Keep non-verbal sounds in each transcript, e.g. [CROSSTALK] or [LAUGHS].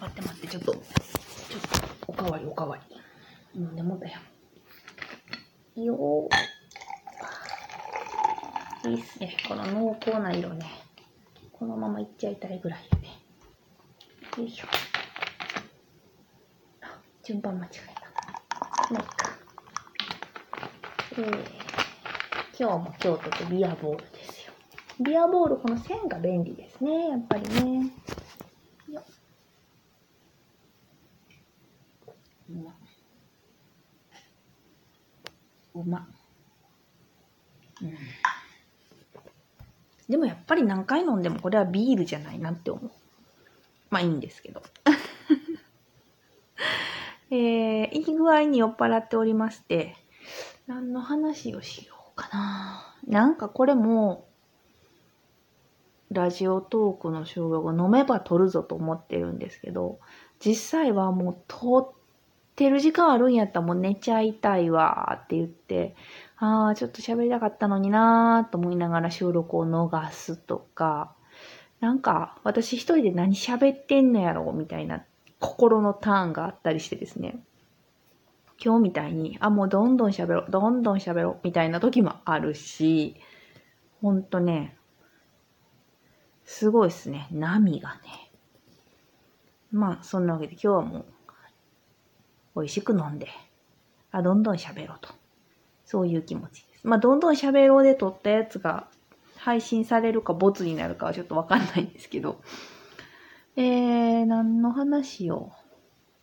待って待って、ちょっと、ちょっと、おかわりおかわり。飲んでもだよ。よー。いいっすね。この濃厚な色ね。このままいっちゃいたいぐらいよね。よいしょ。あ、順番間違えた。もういいか。えー、今日も京都とビアボールですよ。ビアボール、この線が便利ですね。やっぱりね。うま。うま。うん。でもやっぱり何回飲んでもこれはビールじゃないなって思う。まあいいんですけど。[LAUGHS] えー、いい具合に酔っ払っておりまして、何の話をしようかな。なんかこれも、ラジオトークの収録飲めば取るぞと思ってるんですけど、実際はもう取ってる時間あるんやったらもう寝ちゃいたいわって言って、ああ、ちょっと喋りたかったのになーと思いながら収録を逃すとか、なんか私一人で何喋ってんのやろみたいな心のターンがあったりしてですね。今日みたいに、あ、もうどんどん喋ろう、どんどん喋ろうみたいな時もあるし、ほんとね、すごいっすね。波がね。まあ、そんなわけで今日はもう、美味しく飲んで、あ、どんどん喋ろうと。そういう気持ちです。まあ、どんどん喋ろうで撮ったやつが配信されるかボツになるかはちょっとわかんないんですけど。えー、何の話を？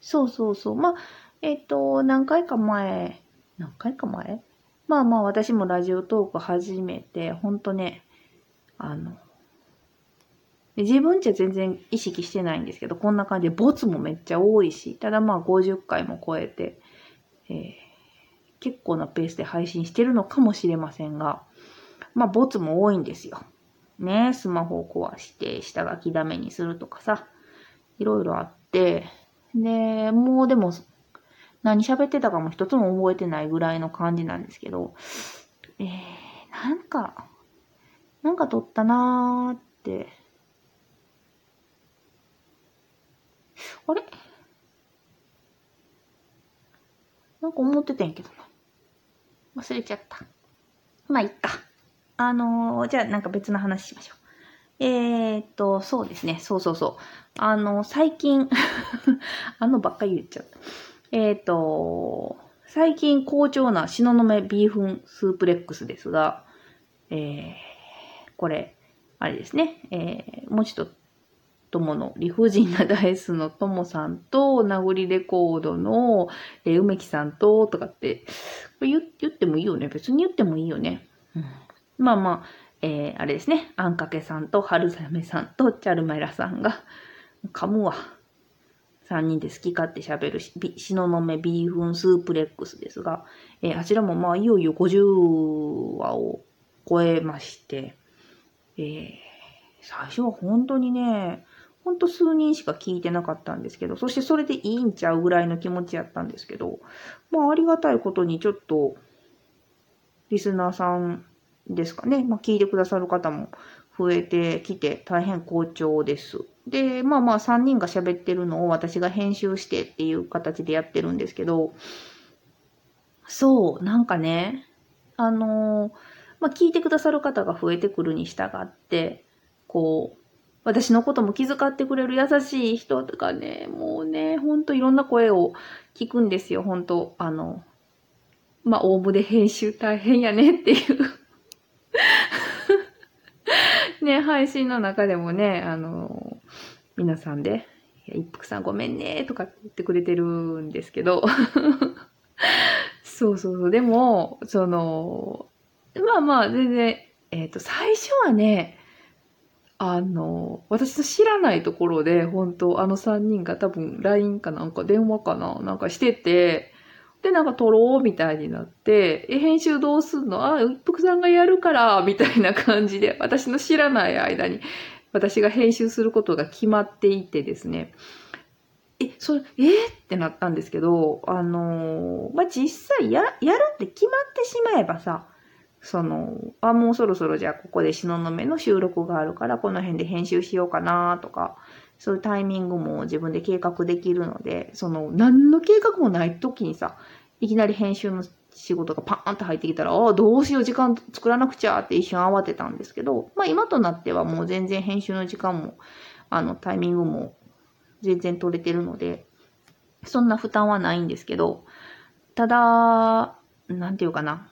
そうそうそう。まあ、えっ、と、何回か前、何回か前？まあまあ私もラジオトーク始めて、ほんとね、あの、で自分じゃ全然意識してないんですけど、こんな感じでボツもめっちゃ多いし、ただまあ50回も超えて、えー結構なペースで配信してるのかもしれませんが、まあボツも多いんですよ。ねスマホを壊して下書きダメにするとかさ、いろいろあって、で、もうでも何喋ってたかも一つも覚えてないぐらいの感じなんですけど、えー、なんか、なんか撮ったなーって、あれなんか思ってたんやけどな。忘れちゃった。まあ、いっか。あのーじゃあなんか別の話しましょう。えーっと、そうですね。そうそうそう。あの、最近、[LAUGHS] あのばっかり言っちゃった。えーっと、最近好調な東雲ビーフンスープレックスですが、えー、これ、あれですね。えー、もうちょっと、友の理不尽なダイスの友さんと、名残レコードの、え梅木さんと、とかって、これ言ってもいいよね。別に言ってもいいよね。うん、まあまあ、えーあれですね。あんかけさんと、春雨さんと、チャルマイラさんが、噛むわ。3人で好き勝手喋るし、び東雲ビーフンスープレックスですが、えーあちらもまあ、いよいよ50話を超えまして、えー最初は本当にね、ほんと数人しか聞いてなかったんですけど、そしてそれでいいんちゃうぐらいの気持ちやったんですけど、まあありがたいことにちょっと、リスナーさんですかね、まあ聞いてくださる方も増えてきて大変好調です。で、まあまあ3人が喋ってるのを私が編集してっていう形でやってるんですけど、そう、なんかね、あのーまあ聞いてくださる方が増えてくるに従って、こう、私のことも気遣ってくれる優しい人とかね、もうね、ほんといろんな声を聞くんですよ、ほんと。あの、まあ、応募で編集大変やねっていう。[LAUGHS] ね、配信の中でもね、あの、皆さんで、いや一服さんごめんねとか言ってくれてるんですけど、[LAUGHS] そうそうそう、でも、その、まあまあ、全然、えっ、と、最初はね、あの、私の知らないところで、本当あの3人が多分 LINE かなんか電話かななんかしてて、で、なんか撮ろうみたいになって、え、編集どうすんの？あ、一服さんがやるから、みたいな感じで、私の知らない間に、私が編集することが決まっていてですね、え、それ、え？ーってなったんですけど、あのーまあ、実際や、やるって決まってしまえばさ、その、あ、もうそろそろじゃあここで東雲の収録があるからこの辺で編集しようかなとか、そういうタイミングも自分で計画できるので、その、何の計画もない時にさ、いきなり編集の仕事がパーンと入ってきたら、ああ、どうしよう、時間作らなくちゃって一瞬慌てたんですけど、まあ今となってはもう全然編集の時間も、あの、タイミングも全然取れてるので、そんな負担はないんですけど、ただ、なんていうかな。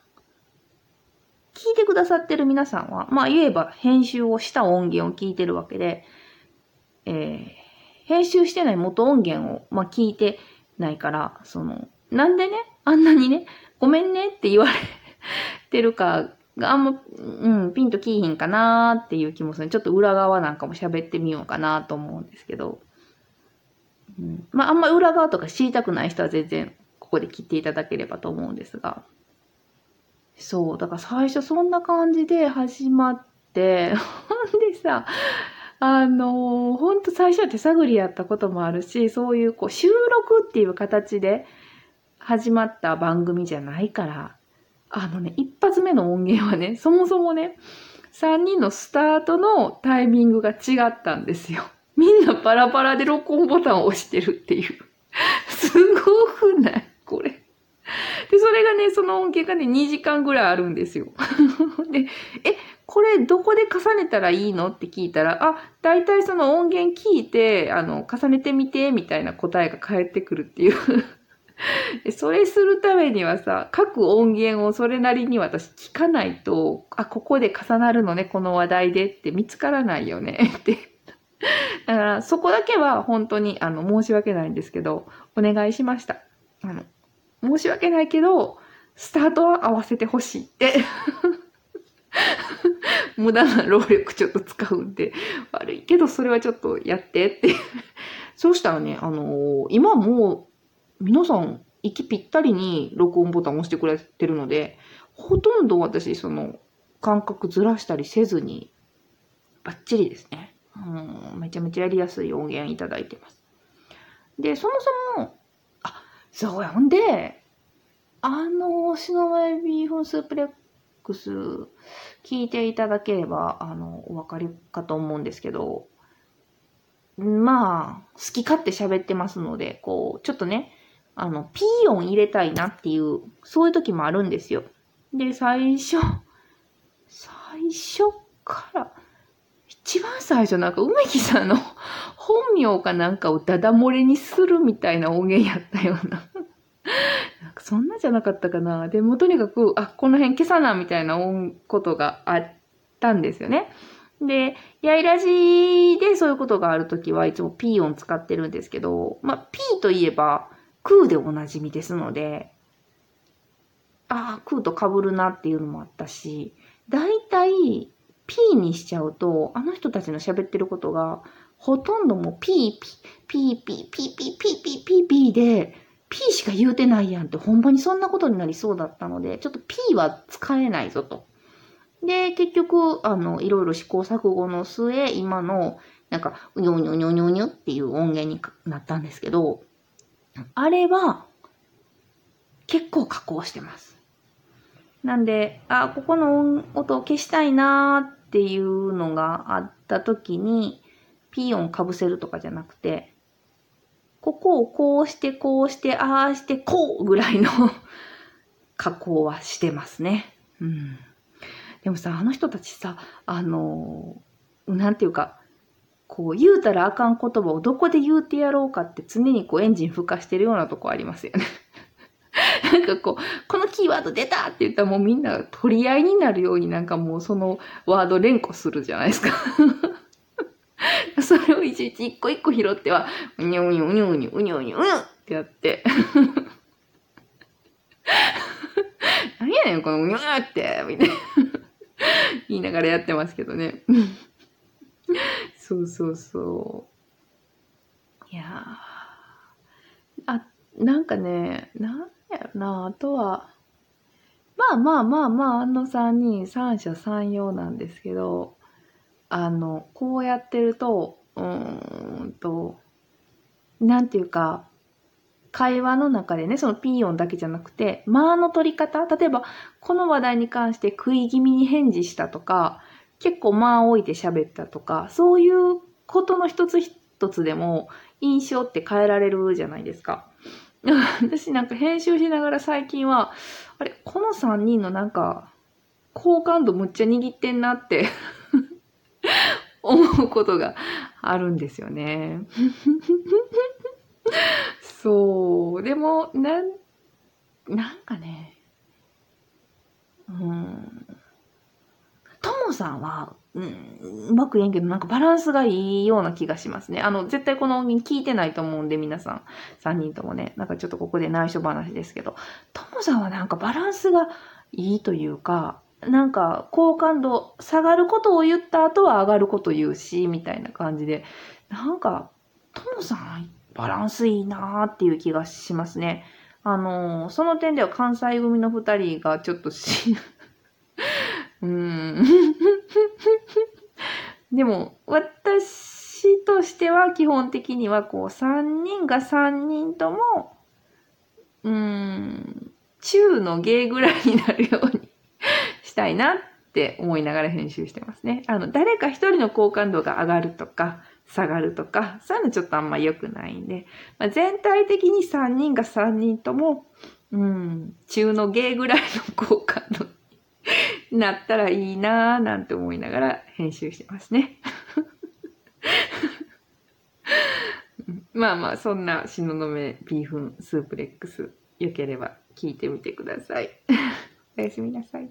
聞いてくださってる皆さんは、まあ言えば編集をした音源を聞いてるわけで、えー、編集してない元音源を、まあ、聞いてないから、その、なんでね、あんなにね、ごめんねって言われてるかがあんま、うん、ピンときいひんかなっていう気もする。ちょっと裏側なんかも喋ってみようかなと思うんですけど。うん、まあ、あんま裏側とか知りたくない人は全然ここで切っていただければと思うんですが。そう、だから最初そんな感じで始まって、[LAUGHS] ほんでさ、あのー、ほんと最初は手探りやったこともあるし、そういうこう収録っていう形で始まった番組じゃないから、あのね、一発目の音源はね、そもそもね、3人のスタートのタイミングが違ったんですよ。みんなパラパラで録音ボタンを押してるっていう。すごくない？で、それがね、その音源がね、2時間ぐらいあるんですよ。[LAUGHS] で、え、これどこで重ねたらいいの？って聞いたら、あ、大体その音源聞いて、あの、重ねてみて、みたいな答えが返ってくるっていう [LAUGHS] それするためにはさ、各音源をそれなりに私聞かないと、あ、ここで重なるのね、この話題でって見つからないよね [LAUGHS] って。だからそこだけは本当にあの申し訳ないんですけど、お願いしました。あの申し訳ないけど、スタートは合わせてほしいって [LAUGHS] 無駄な労力ちょっと使うんで、悪いけどそれはちょっとやってってそうしたらね、あのー、今もう皆さん息ぴったりに録音ボタンを押してくれてるので、ほとんど私、その、感覚ずらしたりせずに、バッチリですね。うん、めちゃめちゃやりやすい音源いただいてます。で、そもそも、そうや、ほんで、あの、シノワイビーフンスープレックス、聞いていただければ、あの、お分かりかと思うんですけど、まあ、好き勝手喋ってますので、こう、ちょっとね、あの、ピー音入れたいなっていう、そういう時もあるんですよ。で、最初、最初から、一番最初なんか梅木さんの [LAUGHS] 本名かなんかをダダ漏れにするみたいな音源やったような。[LAUGHS] なんかそんなじゃなかったかな。でもとにかく、あ、この辺消さなみたいなことがあったんですよね。で、やいらじでそういうことがあるときはいつもピー音使ってるんですけど、まあ、ピーといえば、空でおなじみですので、ああ、空と被るなっていうのもあったし、だいたい P にしちゃうと、あの人たちの喋ってることが、ほとんどもう P、P、P、P、P、P、P、P、P、P で、P しか言うてないやんって、ほんまにそんなことになりそうだったので、ちょっと P は使えないぞと。で、結局、あの、いろいろ試行錯誤の末、今の、なんか、うにょうにょうにょうにょうにょっていう音源になったんですけど、あれは、結構加工してます。なんで、あ、ここの音を消したいなーっっていうのがあった時に、ピー音かぶせるとかじゃなくて、ここをこうして、こうして、ああして、こうぐらいの [LAUGHS] 加工はしてますね。うん。でもさ、あの人たちさ、あの、なんていうか、こう言うたらあかん言葉をどこで言うてやろうかって常にこうエンジン吹かしてるようなとこありますよね。なんかこう、このキーワード出たって言ったらもうみんな取り合いになるようになんかもうそのワード連呼するじゃないですか。[LAUGHS] それをいちいち一個一個拾っては、うにょうにょうにょうにょうにょうにょうってやって。[LAUGHS] 何やねん、このうにょーって、みたいな。言いながらやってますけどね。そうそうそう。いやあ、なんかね、なんやろな、あとは、まあまあまあまあ、あの3人、三者三様なんですけど、あの、こうやってると、うーんと、なんていうか、会話の中でね、そのピーヨンだけじゃなくて、間の取り方、例えば、この話題に関して食い気味に返事したとか、結構間を置いて喋ったとか、そういうことの一つ一つでも印象って変えられるじゃないですか。[LAUGHS] 私なんか編集しながら最近は、あれ、この3人のなんか、好感度むっちゃ握ってんなって [LAUGHS] 思うことがあるんですよね。[LAUGHS] そう。でも、なん、なんかね、うん。ともさんは、うん、うまく言えんけど、なんかバランスがいいような気がしますね。あの、絶対この音聞いてないと思うんで、皆さん、3人ともね、なんかちょっとここで内緒話ですけど、ともさんはなんかバランスがいいというか、なんか好感度下がることを言った後は上がること言うし、みたいな感じで、なんか、ともさんバランスいいなーっていう気がしますね。あのー、その点では関西組の二人がちょっとし、[LAUGHS] うーん。でも、私としては基本的にはこう、三人が三人とも、うん、中の芸ぐらいになるようにしたいなって思いながら編集してますね。あの、誰か一人の好感度が上がるとか、下がるとか、そういうのちょっとあんま良くないんで、まあ、全体的に3人が3人とも、うん、中の芸ぐらいの好感度なったらいいなぁなんて思いながら編集してますね。まあまあ、そんな東雲ビーフンスープレックス、よければ聞いてみてください。おやすみなさい。